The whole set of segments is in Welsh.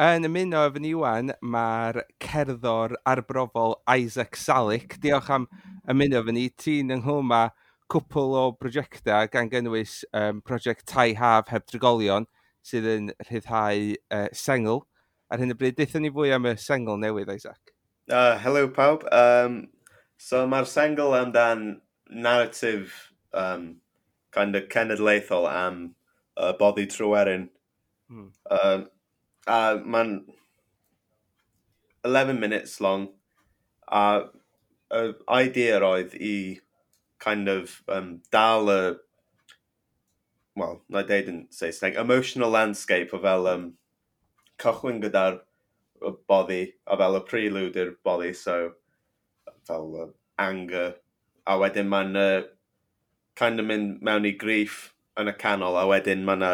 Yn ymuno efo ni wan, mae'r cerddor arbrofol Isaac Salic. Diolch am ymuno efo ni. Ti'n ynghlwma cwpl o brosiectau gan gynnwys um, prosiect Tai Haf heb drigolion sydd yn rhyddhau uh, sengl. Ar hyn o bryd, deithon ni fwy am y sengl newydd, Isaac. Uh, hello, pawb. Um, so mae'r sengl amdan narratif um, kind of cenedlaethol am uh, boddi trwerin. Hmm. Uh, a uh, mae'n 11 minutes long. A uh, y idea oedd i kind of um, dal y well, na deud yn Saesneg, emotional landscape o fel um, cychwyn gyda'r boddi a fel y prelude i'r boddi, so fel uh, anger. A wedyn mae'n uh, kind of mynd mewn i grief yn y canol a wedyn mae'n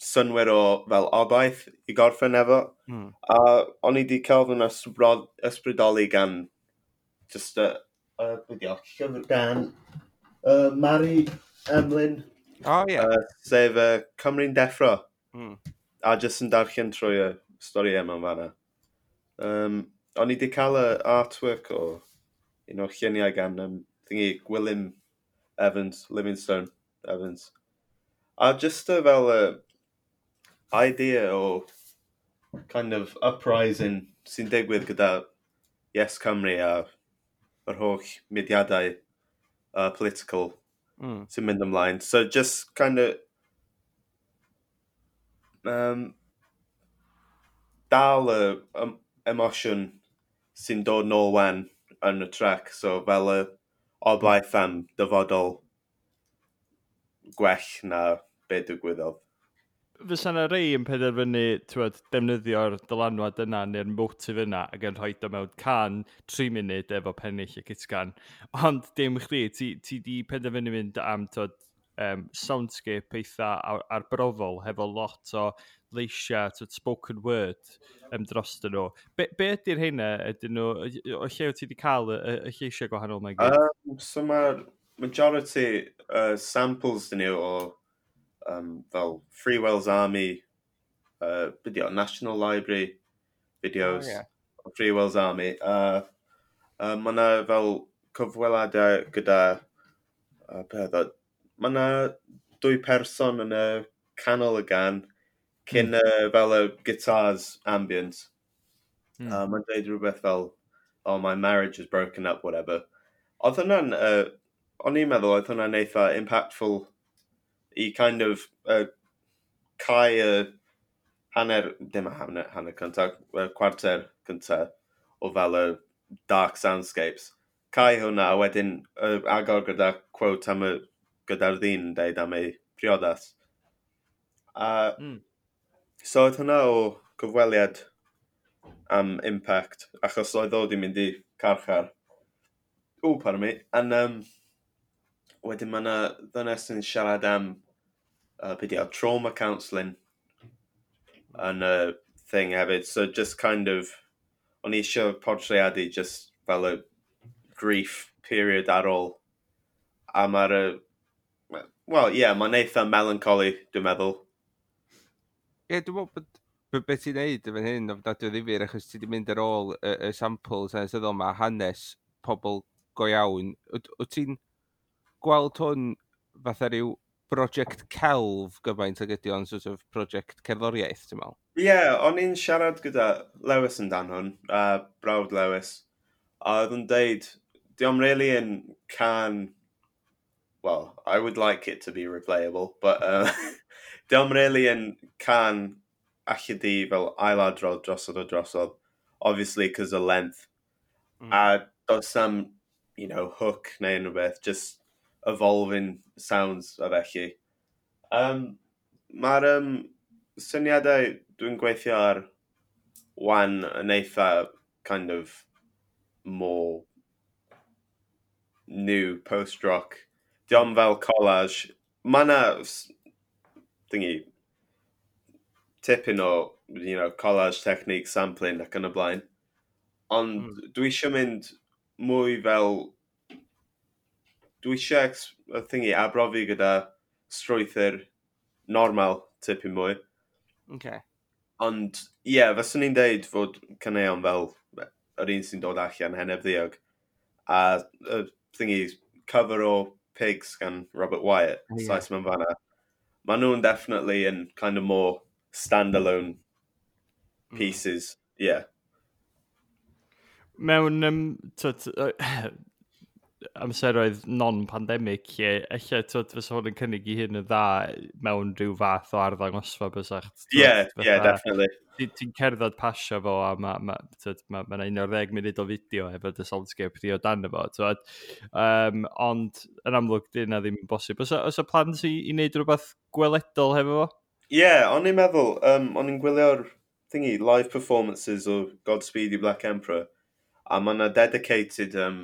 synwyr o fel obaith i gorffen efo. Mm. A o'n i wedi cael fy ysbrydoli gan just y, uh, uh, llyfr gan uh, Mari Emlyn. Oh, yeah. Uh, sef uh, Cymru'n Deffro. Mm. A just yn darllen trwy y stori e yma fanna. Um, o'n i wedi cael y artwork o un o'r lluniau gan um, thingy, Gwilym Evans, Livingstone Evans. A just fel y uh, idea o kind of uprising sy'n digwydd gyda Yes Cymru a yr holl mudiadau uh, political mm. sy'n mynd ymlaen. So just kind of um, dal y um, emosiwn sy'n dod nôl wen yn y track. So fel y oblaeth am dyfodol gwell na be digwyddodd fysa yna rei yn penderfynu tywed, defnyddio'r dylanwad yna neu'r motif yna ac yn rhoi o mewn can 3 munud efo pennill y cytgan. Ond dim chdi, ti, ti di penderfynu mynd am twyd, um, soundscape eitha ar, arbrofol hefo lot o leisiau, twyd, spoken word um, dros nhw. Be, be ydy'r hynna? Ydyn nhw, o lle ti wedi cael y, y lleisiau gwahanol mae gyd? Um, so mae'r majority uh, samples dyn nhw o um, fel Free Wells Army uh, video, National Library videos oh, yeah. o Free Wells Army. Uh, uh, mae yna fel cyfweladau gyda uh, beth Mae yna dwy person yn y canol y gan cyn mm. uh, fel y guitars ambient. Mm. Uh, Mae'n dweud rhywbeth fel, oh, my marriage is broken up, whatever. Oedd hwnna'n, uh, o'n i'n meddwl, oedd hwnna'n eitha impactful i kind of uh, cael y hanner, dim hanner, hanner cyntaf, uh, cwarter cyntaf o fel y Dark Soundscapes. Cael hwnna, a wedyn uh, agor gyda quote am y gyda'r ddyn yn deud am ei priodas. A, mm. So oedd hwnna o gyfweliad am impact, achos oedd o di mynd i carchar. O, pardon mi. And, um, wedyn mae yna ddynes yn siarad am uh, be trauma counselling yn y thing hefyd. So just kind of, o'n i eisiau portreadu just fel y grief period ar ôl. A mae'r, well, ie, yeah, mae'n eitha melancholy, dwi'n meddwl. Ie, yeah, dwi'n meddwl bod beth ti'n neud efo hyn ofnadwy ddifur achos ti wedi mynd ar ôl y, y samples yn syddol yma hanes pobl go iawn. Wyt ti'n gweld hwn fatha rhyw brosiect celf gyfaint ag ydy o'n sort of brosiect cerddoriaeth, ti'n meddwl? Ie, yeah, o'n i'n siarad gyda Lewis yn dan hwn, uh, brawd Lewis, a oedd yn deud, di o'n really yn can, well, I would like it to be replayable, but uh, di o'n really yn can allu di fel ailadrodd drosodd o drosodd, obviously cos of length, mm. a does some, you know, hook neu unrhyw beth, just evolving sounds a felly. Um, Mae'r um, syniadau dwi'n gweithio ar wan yn eitha kind of more new post-rock. Diom fel collage. Mae yna thingy, tipyn o you know, collage technique, sampling ac yn y blaen. Ond mm. dwi eisiau mynd mwy fel dwi eisiau thingy arbrofi gyda strwythyr normal tipyn mwy. Okay. Ond, ie, yeah, fyswn ni'n deud fod caneuon fel yr un sy'n dod allan, Heneb Ddiog, a y thingy, cover o Pigs gan Robert Wyatt, yeah. Sais mewn fanna. Mae nhw'n definitely yn kind of more standalone pieces, mm. yeah. Mewn, um, uh, amseroedd non-pandemic lle eich tyd fysa hwn yn cynnig i hyn y dda mewn rhyw fath o arddangosfa bysach. Ie, yeah, yeah, definitely. Ti'n ti cerdded pasio fo a mae ma, ma, ma 11 munud o fideo efo dy soundscape di o dan efo. Um, ond yn amlwg di yna ddim yn bosib. Os os y plan i, i wneud rhywbeth gweledol hefo fo? Ie, yeah, o'n i'n meddwl, um, o'n i'n gwylio'r thingy, live performances o Godspeed i Black Emperor a mae yna dedicated um,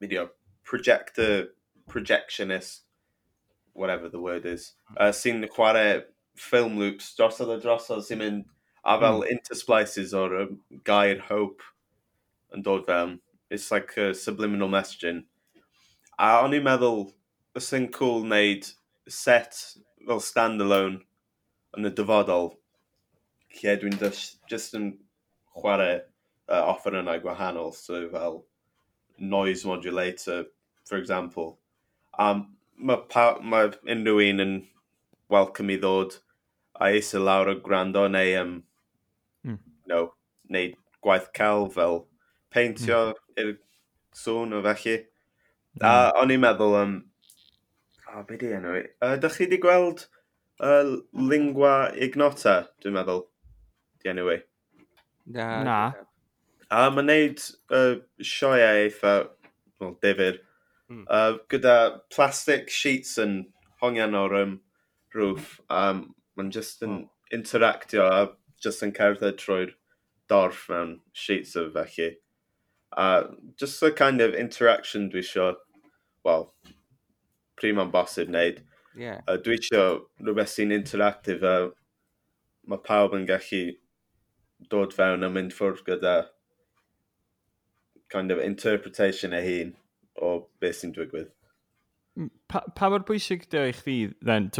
video projector, projectionist, whatever the word is, uh, sy'n chwarae film loops drosodd the drosodd sy'n mynd a fel mm. intersplices o'r um, gair hope and dod fewn. It's like a subliminal messaging. I only meddwl, ys yn cool wneud set fel standalone yn y dyfodol lle dwi'n just, just yn chwarae uh, offer yna gwahanol, so fel noise modulator, for example. Um, mae pa, ma unrhyw un yn welcome i ddod a eisiau lawr o gwrando neu um, mm. no, neu gwaith cael fel peintio mm. i'r sŵn o felly. Mm. A hmm. o'n i'n meddwl, um, oh, be di enw i? Uh, dych chi wedi gweld uh, lingua ignota, dwi'n meddwl, di enw i? Na. Na. A mae'n neud uh, sioiau eitha, well, difyr, Mm. Uh, gyda plastic sheets yn hongian o'r um, roof. Um, Mae'n just yn oh. interactio a just yn cerdded trwy'r dorf mewn sheets o felly. Uh, just the kind of interaction dwi eisiau, well, prym am bosib wneud. Yeah. Uh, dwi eisiau rhywbeth sy'n interactive a uh, mae pawb yn gallu dod fewn a mynd ffwrdd gyda kind of interpretation ei hun o beth sy'n digwydd. Pa, pa mor bwysig dy i chdi, then?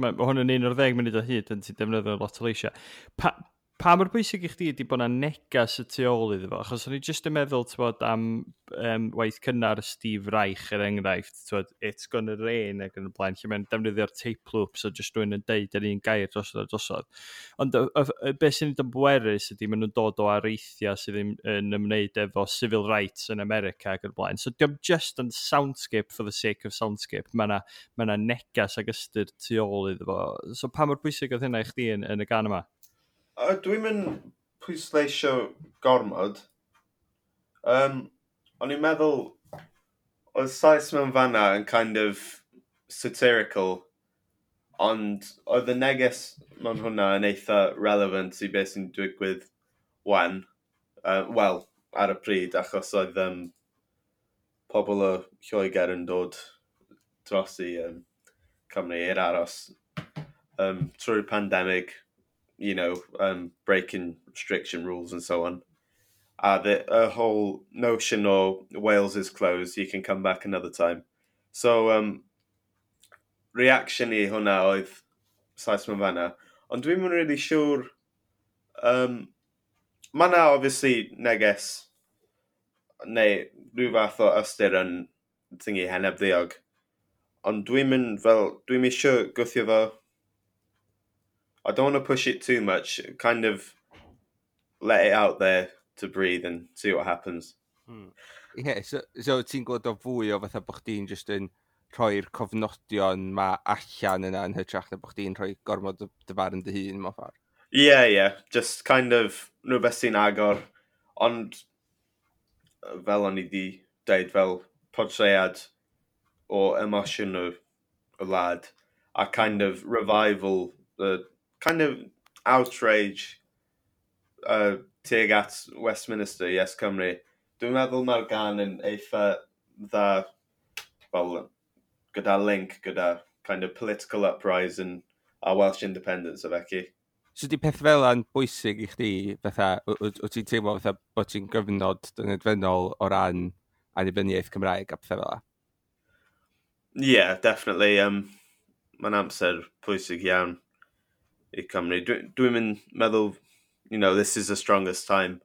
Mae hwn yn un o'r ddeg munud o hyd yn ti defnyddio lot o leisiau. Pa, pa mor bwysig i chdi ydy bod yna negas y tu ôl iddo fo? Achos o'n i jyst yn meddwl bod, am um, waith cynnar Steve Reich er enghraifft, bod, it's gonna rain ac yn y blaen, lle mae'n defnyddio'r tape loop, so jyst rwy'n yn deud yr un gair drosodd a drosodd. Ond beth sy'n ei bwerus ydy maen nhw'n dod o areithia sydd yn ymwneud efo civil rights yn America ac yn y blaen. So diolch just yn soundscape for the sake of soundscape, mae yna ma negas ag ystyr tu ôl iddo fo. So pa mor bwysig oedd hynna i chdi yn, yn y gan yma? Dwi'n mynd pwysleisio gormod. Um, o'n i'n meddwl, oedd Saes mewn fanna yn kind of satirical, ond oedd y neges mewn hwnna yn eitha relevant i beth sy'n digwydd wan. Uh, Wel, ar y pryd, achos oedd um, pobl o Lloegr yn dod dros i um, Cymru i'r aros um, trwy'r pandemig you know, um, breaking restriction rules and so on. Uh, the a whole notion or Wales is closed, you can come back another time. So um, reaction i hwnna oedd saes mewn fanna. Ond dwi'n mynd really siŵr... Um, mae na, obviously, neges neu rhyw fath o ystyr yn thingy heneb ddiog. Ond dwi'n mynd fel, dwi'n mynd siŵr gwthio fo I don't want to push it too much. Kind of let it out there to breathe and see what happens. Hmm. Yeah, so, so ti'n gweld o fwy o fatha bod chdi'n just yn rhoi'r cofnodion ma allan yna yn hytrach na bod chdi'n rhoi gormod o dyfar yn dy hun, mae'n ffordd. Yeah, yeah. Just kind of rhywbeth sy'n agor. Ond fel o'n i di deud fel portread o emosiwn o, o lad a kind of revival the kind of outrage uh, tuag at Westminster, Yes Cymru. Dwi'n meddwl mae'r gan yn eitha dda, well, gyda link, gyda kind of political uprising a Welsh independence o fecu. So di peth fel yna'n bwysig i chdi, fatha, wyt ti'n teimlo fatha bod ti'n gyfnod dynedfynol o ran annibyniaeth Cymraeg a pethau fel Yeah, definitely. Um, Mae'n amser pwysig iawn i Cymru. Dwi'n dwi mynd meddwl, you know, this is the strongest time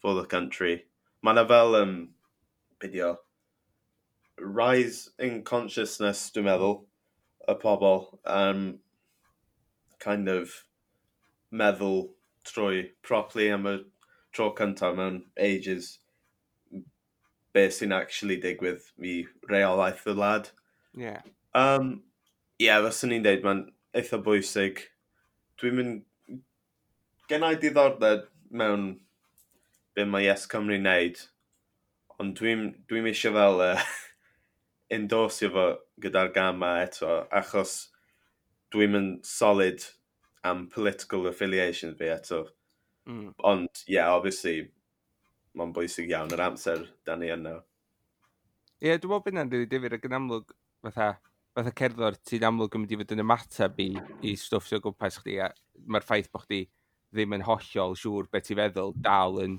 for the country. Mae yna fel, um, video, rise in consciousness, dwi'n meddwl, y pobl, um, kind of meddwl trwy properly am y tro cyntaf mewn ages be sy'n actually digwydd i reolaeth y lad. Yeah. Um, Ie, yeah, fyswn ni'n deud, mae'n eitha bwysig dwi'n mynd... Gennau diddordeb mewn be mae Yes Cymru wneud, ond dwi'n dwi eisiau fel e, uh, endosio fo gyda'r gama eto, achos dwi'n mynd solid am political affiliation fi eto. Mm. Ond, ie, yeah, obviously, mae'n bwysig iawn yr amser da ni yno. Ie, yeah, dwi'n meddwl bod hynna'n rili difyr ac yn amlwg, fatha, fatha cerddor, ti'n amlwg yn mynd i fod yn ymateb i, i stwff sy'n gwmpas chdi, a mae'r ffaith bod chdi ddim yn hollol siŵr beth ti'n feddwl dal yn,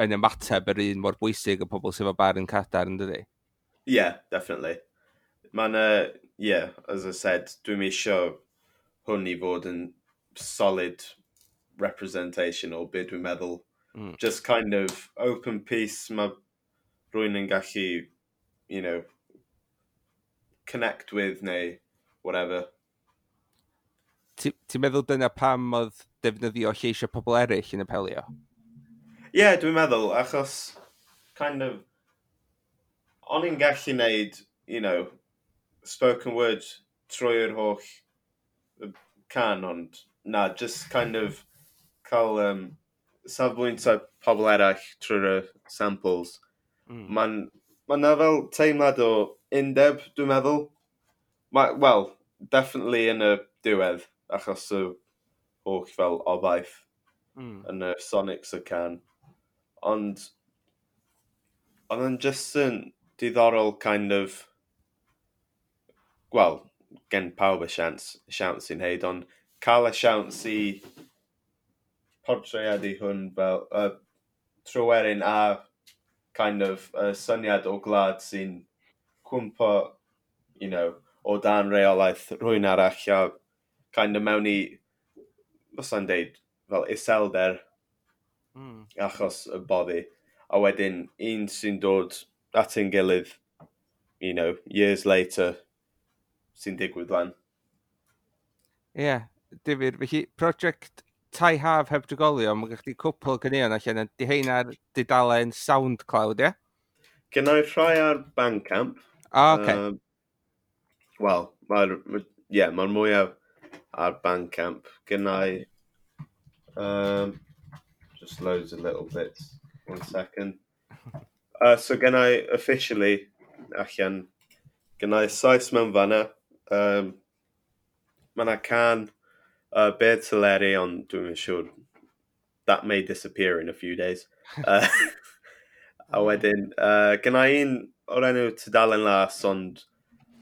yn ymateb yr un mor bwysig o pobl sydd o bar yn cadar, yn dydi? Yeah, definitely. Mae'n, uh, yeah, as I said, dwi'n eisiau hwn i fod yn solid representation o beth dwi'n meddwl. Mm. Just kind of open piece mae rwy'n yn gallu, you know, connect with neu whatever. Ti'n ti meddwl dyna pam oedd defnyddio lleisio pobl eraill yn apelio? Ie, yeah, dwi'n meddwl, achos kind of o'n i'n gallu wneud, you know, spoken word trwy'r holl can, ond na, just kind of cael um, safbwynt o pobl eraill trwy'r samples. Mm. Mae'n mae yna fel teimlad o undeb, dwi'n meddwl. Wel, definitely yn y diwedd, achos y holl fel obaith mm. yn y Sonics y can. Ond, ond yn just yn diddorol kind of, wel, gen pawb y siawns, siawns i'n heid, ond cael y siawns i portreadu hwn fel, uh, Tryweryn a kind of uh, syniad o glad sy'n cwmpo, you know, o dan reolaeth rhywun arall a kind of mewn i, fysa'n deud, fel iselder mm. achos y boddi. A wedyn un sy'n dod at ein gilydd, you know, years later, sy'n digwydd lan. Ie, yeah, difyr. Felly, project tai haf heb drigolio, mae gallu cwpl gynnion allan di hein ar didalen SoundCloud, ie? Yeah? Gynna i rhai ar Bandcamp. O, oh, okay. Um, Wel, mae'r yeah, mae mwyaf ar Bandcamp. Gynnau... um, just loads of little bits. One second. Uh, so gynna i officially allan gynna saith mewn fanna. Um, mae yna can Uh, Beard Saleri, ond dwi'n siŵr, that may disappear in a few days. Uh, a wedyn, uh, gyna un o'r enw tydalen Las, ond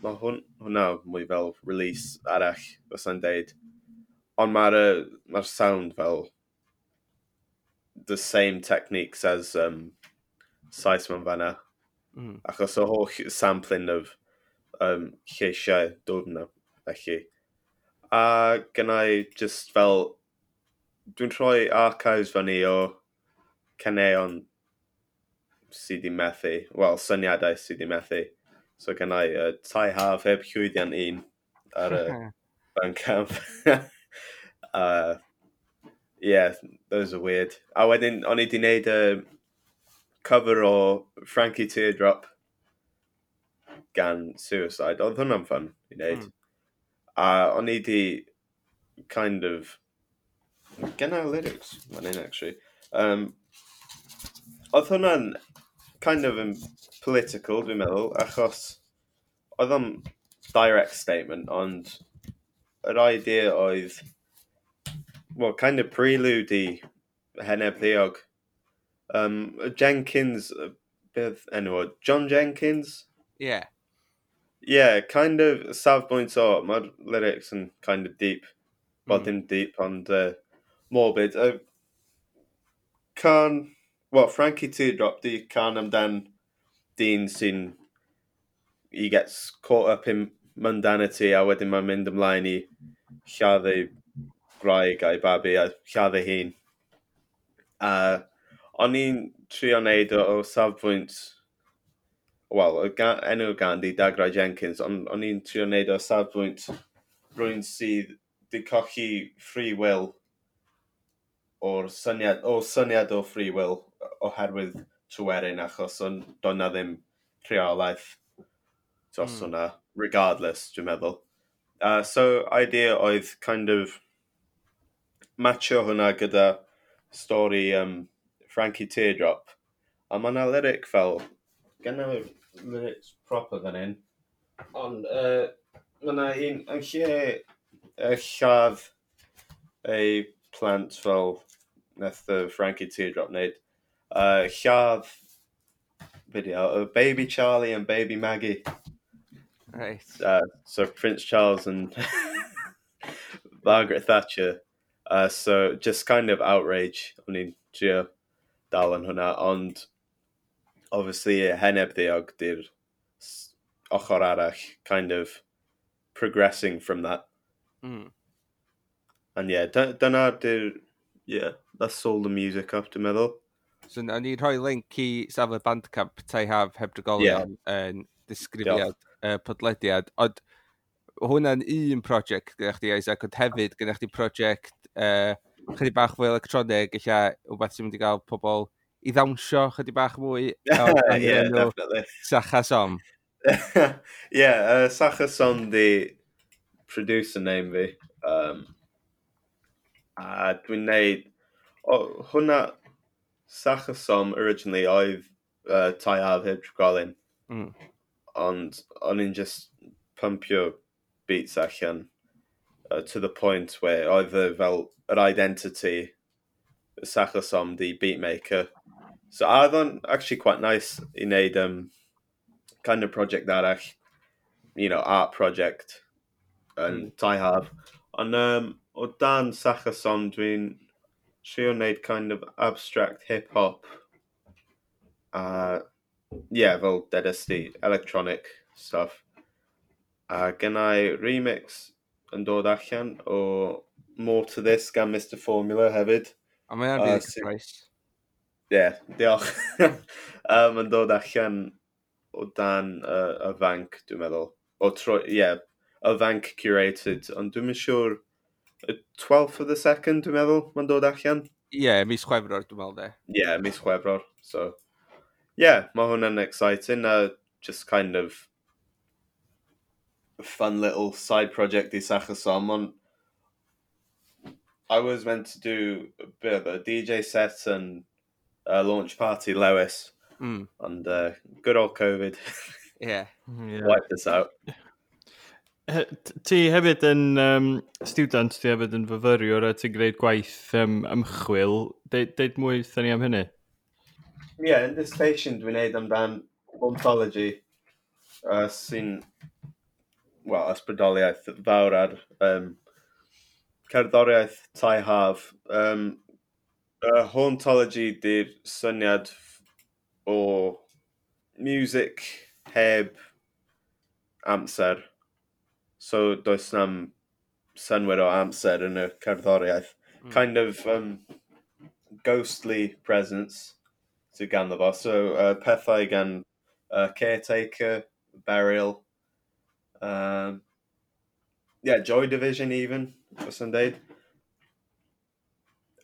mae hwn, hwnna mwy fel release arall, fysa'n deud. Ond mae'r ma sound fel the same techniques as um, Saesman fanna. Mm. Achos o holl sampling of um, lleisiau dod na, felly a gynnau just fel, dwi'n rhoi archives fan i o caneuon sydd wedi methu, wel, syniadau sydd wedi methu. So gynnau uh, tai haf heb llwyddiant un ar y bandcamp. uh, yeah, those are weird. A wedyn, o'n i wedi gwneud y uh, cover o Frankie Teardrop gan Suicide. Oedd hwnna'n fun i wneud. Mm. O'n i wedi kind of... Gen lyrics, man in actually. Um, oedd hwnna'n kind of political, dwi'n meddwl, achos oedd o'n direct statement, ond yr idea oedd, well, kind of prelude i heneb ddiog. Um, Jenkins, beth enw, John Jenkins? Yeah. yeah, kind of safbwynt o, mae'r lyrics yn kind of deep. Wel, mm. dim deep, ond uh, morbid. Uh, can, well, Frankie Teardrop, di can amdan dyn sy'n, he gets caught up in mundanity a wedyn mae'n mynd ymlaen i lladdu graig a'i babi a lladdu hun. Uh, o'n i'n trio wneud o, o safbwynt wel, enw Gandhi, Dagrau Jenkins, ond on i'n trio wneud o safbwynt rwy'n sydd wedi cochi free will o'r syniad, o syniad o free will oherwydd tryweryn achos o'n do'n na ddim rheolaeth dros mm. hwnna, regardless, dwi'n meddwl. Uh, so, idea oedd kind of matcho hwnna gyda stori um, Frankie Teardrop. A mae yna lyric fel, gennau i lyrics proper fan hyn, ond uh, mae yna un yn lle y lladd ei plant fel nath uh, Frankie Teardrop wneud. Uh, lladd video, uh, Baby Charlie and Baby Maggie. Right. Uh, so Prince Charles and Margaret Thatcher. Uh, so just kind of outrage. O'n i'n trio dal yn hwnna, ond obviously, heneb ddiog di'r ochr arall, kind of progressing from that. Mm. And yeah, dyna di'r, yeah, that's all the music up, dwi'n meddwl. So, na ni'n rhoi link i safle Bandcamp tai haf heb drigolion yeah. yn disgrifiad uh, podlediad. Ond hwnna'n un prosiect gyda chdi, Isaac, ond hefyd gyda chdi prosiect uh, chydig bach fwy electronig, eich a wbeth sy'n mynd i gael pobl i ddawnsio chydig bach mwy yeah, definitely. Sacha Som. yeah, uh, Sacha Som di producer name fi. Um, a dwi'n neud... Oh, hwnna... Sacha Som originally oedd uh, Tai Av heb Trigolyn. Mm. Ond o'n i'n just pumpio beats allan uh, to the point where oedd e fel yr identity Sacha Som di beatmaker So oedd o'n actually quite nice in a um, kind of project that I, you know, art project and mm. tai haf. Ond um, o dan Sacha Som dwi'n trio wneud kind of abstract hip-hop. Uh, yeah, fel dedes di, electronic stuff. A gennau remix yn dod allan o More to This gan Mr Formula hefyd. A mae'n uh, really surprise. yeah, diolch. um, yn dod allan o dan uh, y fanc, dwi'n meddwl. O tro, yeah, y fanc curated, ond dwi'n mynd siŵr, y 12th of the second, dwi'n meddwl, mae'n dod allan. Ie, yeah, mis chwefror, dwi'n meddwl, de. Ie, yeah, mis chwefror, so... Ie, yeah, mae hwnna'n exciting, a uh, just kind of fun little side project i Sachasom, Salmon. I was meant to do a bit of a DJ set and uh, launch party Lewis, mm. and uh, good old COVID. yeah. yeah. Wiped us out. Ti hefyd yn um, student, ti hefyd yn fyfyriwr a ti'n gwneud gwaith um, ymchwil. De, deud mwy thyn ni am hynny? Ie, yeah, yn dissertation dwi'n neud amdan ontology uh, sy'n, well, ysbrydoliaeth fawr ar um, cerddoriaeth tai haf. Um, uh, hauntology di'r syniad o music heb amser. So does nam synwyr o amser yn y cerddoriaeth. Mm. Kind of um, ghostly presence sydd ganddo fo. So uh, pethau gan uh, caretaker, burial, um, yeah, Joy Division even, os yn deud.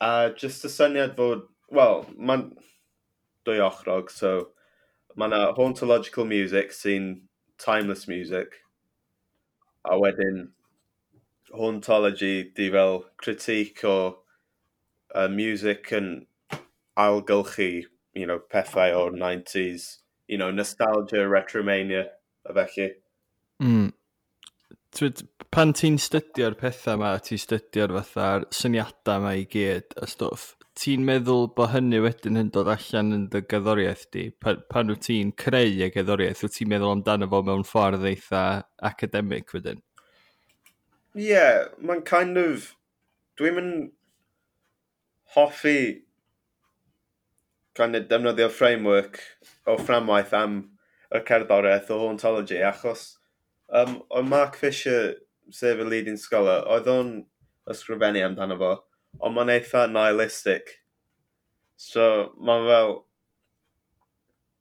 A jyst y syniad fod, wel, mae'n dwy ochrog, so mae yna hauntological music sy'n timeless music, a wedyn hauntology di fel critique o uh, music yn ailgylchu, you know, pethau o'r 90s, you know, nostalgia, retromania, a felly. Mm twyd, pan ti'n studio'r pethau yma, ti'n studio'r fatha'r syniadau yma i gyd a stwff, ti'n meddwl bod hynny wedyn yn dod allan yn dy gyddoriaeth di? Pan, pan wyt ti'n creu y gyddoriaeth, wyt ti'n meddwl amdano fo mewn ffordd eitha academic wedyn? Ie, yeah, mae'n kind of... Dwi'n mynd hoffi kind of defnyddio framework o fframwaith am y cerddoriaeth o ontology, achos um, o Mark Fisher, sef y leading scholar, oedd o'n ysgrifennu amdano fo, ond mae'n eitha nihilistic. So, mae'n fel,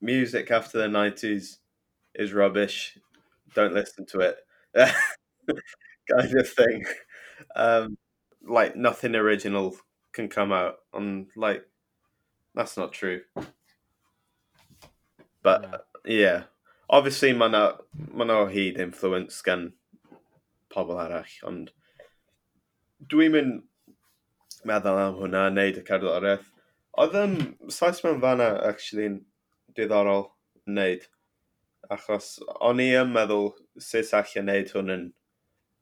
music after the 90s is rubbish. Don't listen to it. kind of thing. Um, like, nothing original can come out. And, like, that's not true. But, yeah. obviously mae yna ma o hyd influence gan pobl arall, ond dwi'n mynd meddwl am hwnna, neud y cerddoriaeth. Oedd yn Saes mewn fanna, actually, diddorol wneud. Achos o'n i yn meddwl sut allan wneud hwn yn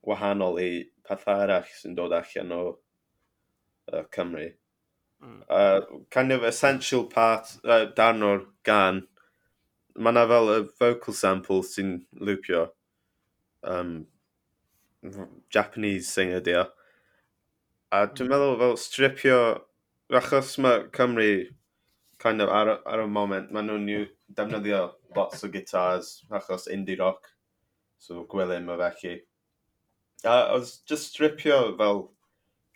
wahanol i pethau arall sy'n dod allan o uh, Cymru. Mm. Uh, kind of essential part, uh, darn o'r gan, mae yna fel y vocal sample sy'n lwpio. Um, Japanese singer di o. A dwi'n hmm. meddwl fel stripio... Achos mae Cymru kind of ar, ar y moment, maen nhw'n defnyddio lots o guitars achos indie rock. So gwylym o felly. A oedd just stripio fel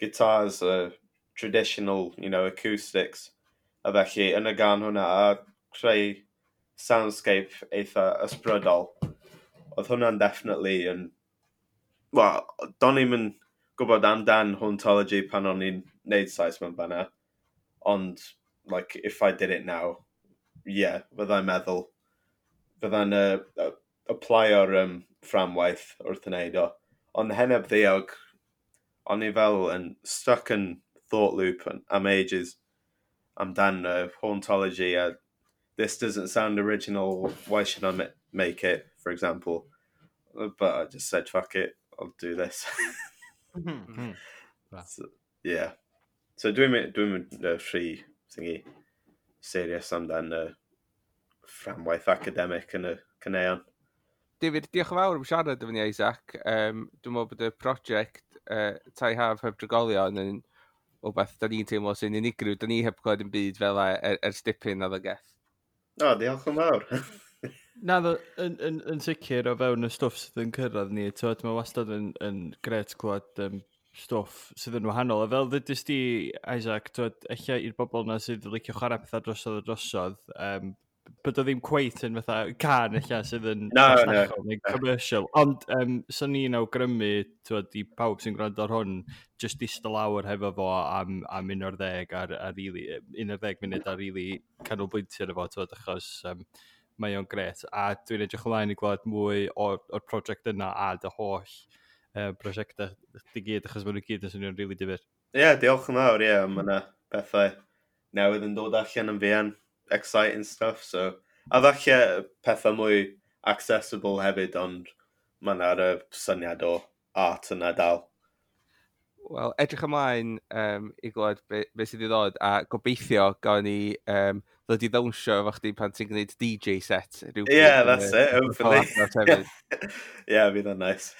guitars, uh, traditional, you know, acoustics. A felly yn y gan hwnna a creu soundscape eitha ysbrydol. Oedd hwnna'n definitely yn... Wel, do'n i'n yn gwybod amdan hauntology pan o'n i'n neud Saes mewn fanna. Ond, like, if I did it now, yeah, fyddai'n meddwl. Fyddai'n uh, uh, apply o'r um, fframwaith wrth wneud o. Ond heneb ddiog, o'n i fel yn stuck yn thought loop am ages amdan uh, hauntology a this doesn't sound original, why should I make it, for example? But I just said, fuck it, I'll do this. mm-hmm. so, yeah. So doing mynd, dwi'n mynd uh, rhy sy'n i serious amdan y fframwaith academic yn y cyneuon. David, diolch yn fawr am siarad efo ni, Isaac. Um, dwi'n meddwl bod y prosiect uh, Tai Haf heb drigolion yn o beth da ni'n teimlo sy'n unigryw. Da ni heb gweld yn byd fel e, er, er stipyn o ddygeth. O, diolch yn fawr. Na, yn, yn, yn sicr o fewn y stwff sydd yn cyrraedd ni, tywed, mae wastad yn, yn gret clywed um, stwff sydd yn wahanol. A fel ddydys di, Isaac, tywed, eich i'r bobl na sydd yn licio chwarae pethau drosodd a drosodd, um, bod o ddim cweith yn fatha can eich sydd yn no, no, no. commercial. Ond um, so ni'n awgrymu, twyd, i pawb sy'n gwrando ar hwn, just dist y lawr hefo fo am, am un o'r ddeg ar, ar rili, un o'r ddeg munud ar rili canolbwyntio ar efo, twyd, achos um, mae o'n gret. A dwi'n edrych ymlaen i gweld mwy o'r, or prosiect yna a dy holl uh, prosiectau di gyd, achos mae nhw gyd yn swnio'n rili really difyr. Ie, yeah, diolch yn fawr, ie, yeah, mae yna bethau newydd yn dod allan yn fian exciting stuff, so... A falle pethau mwy accessible hefyd, ond mae yna'r syniad o art yna dal. Wel, edrych ymlaen um, i glywed beth be sydd i ddod, a gobeithio gawn ni um, ddod i ddawnsio efo chdi pan ti'n gwneud DJ set. Ie, yeah, that's it, hopefully. Ie, yeah, fydd o'n nice.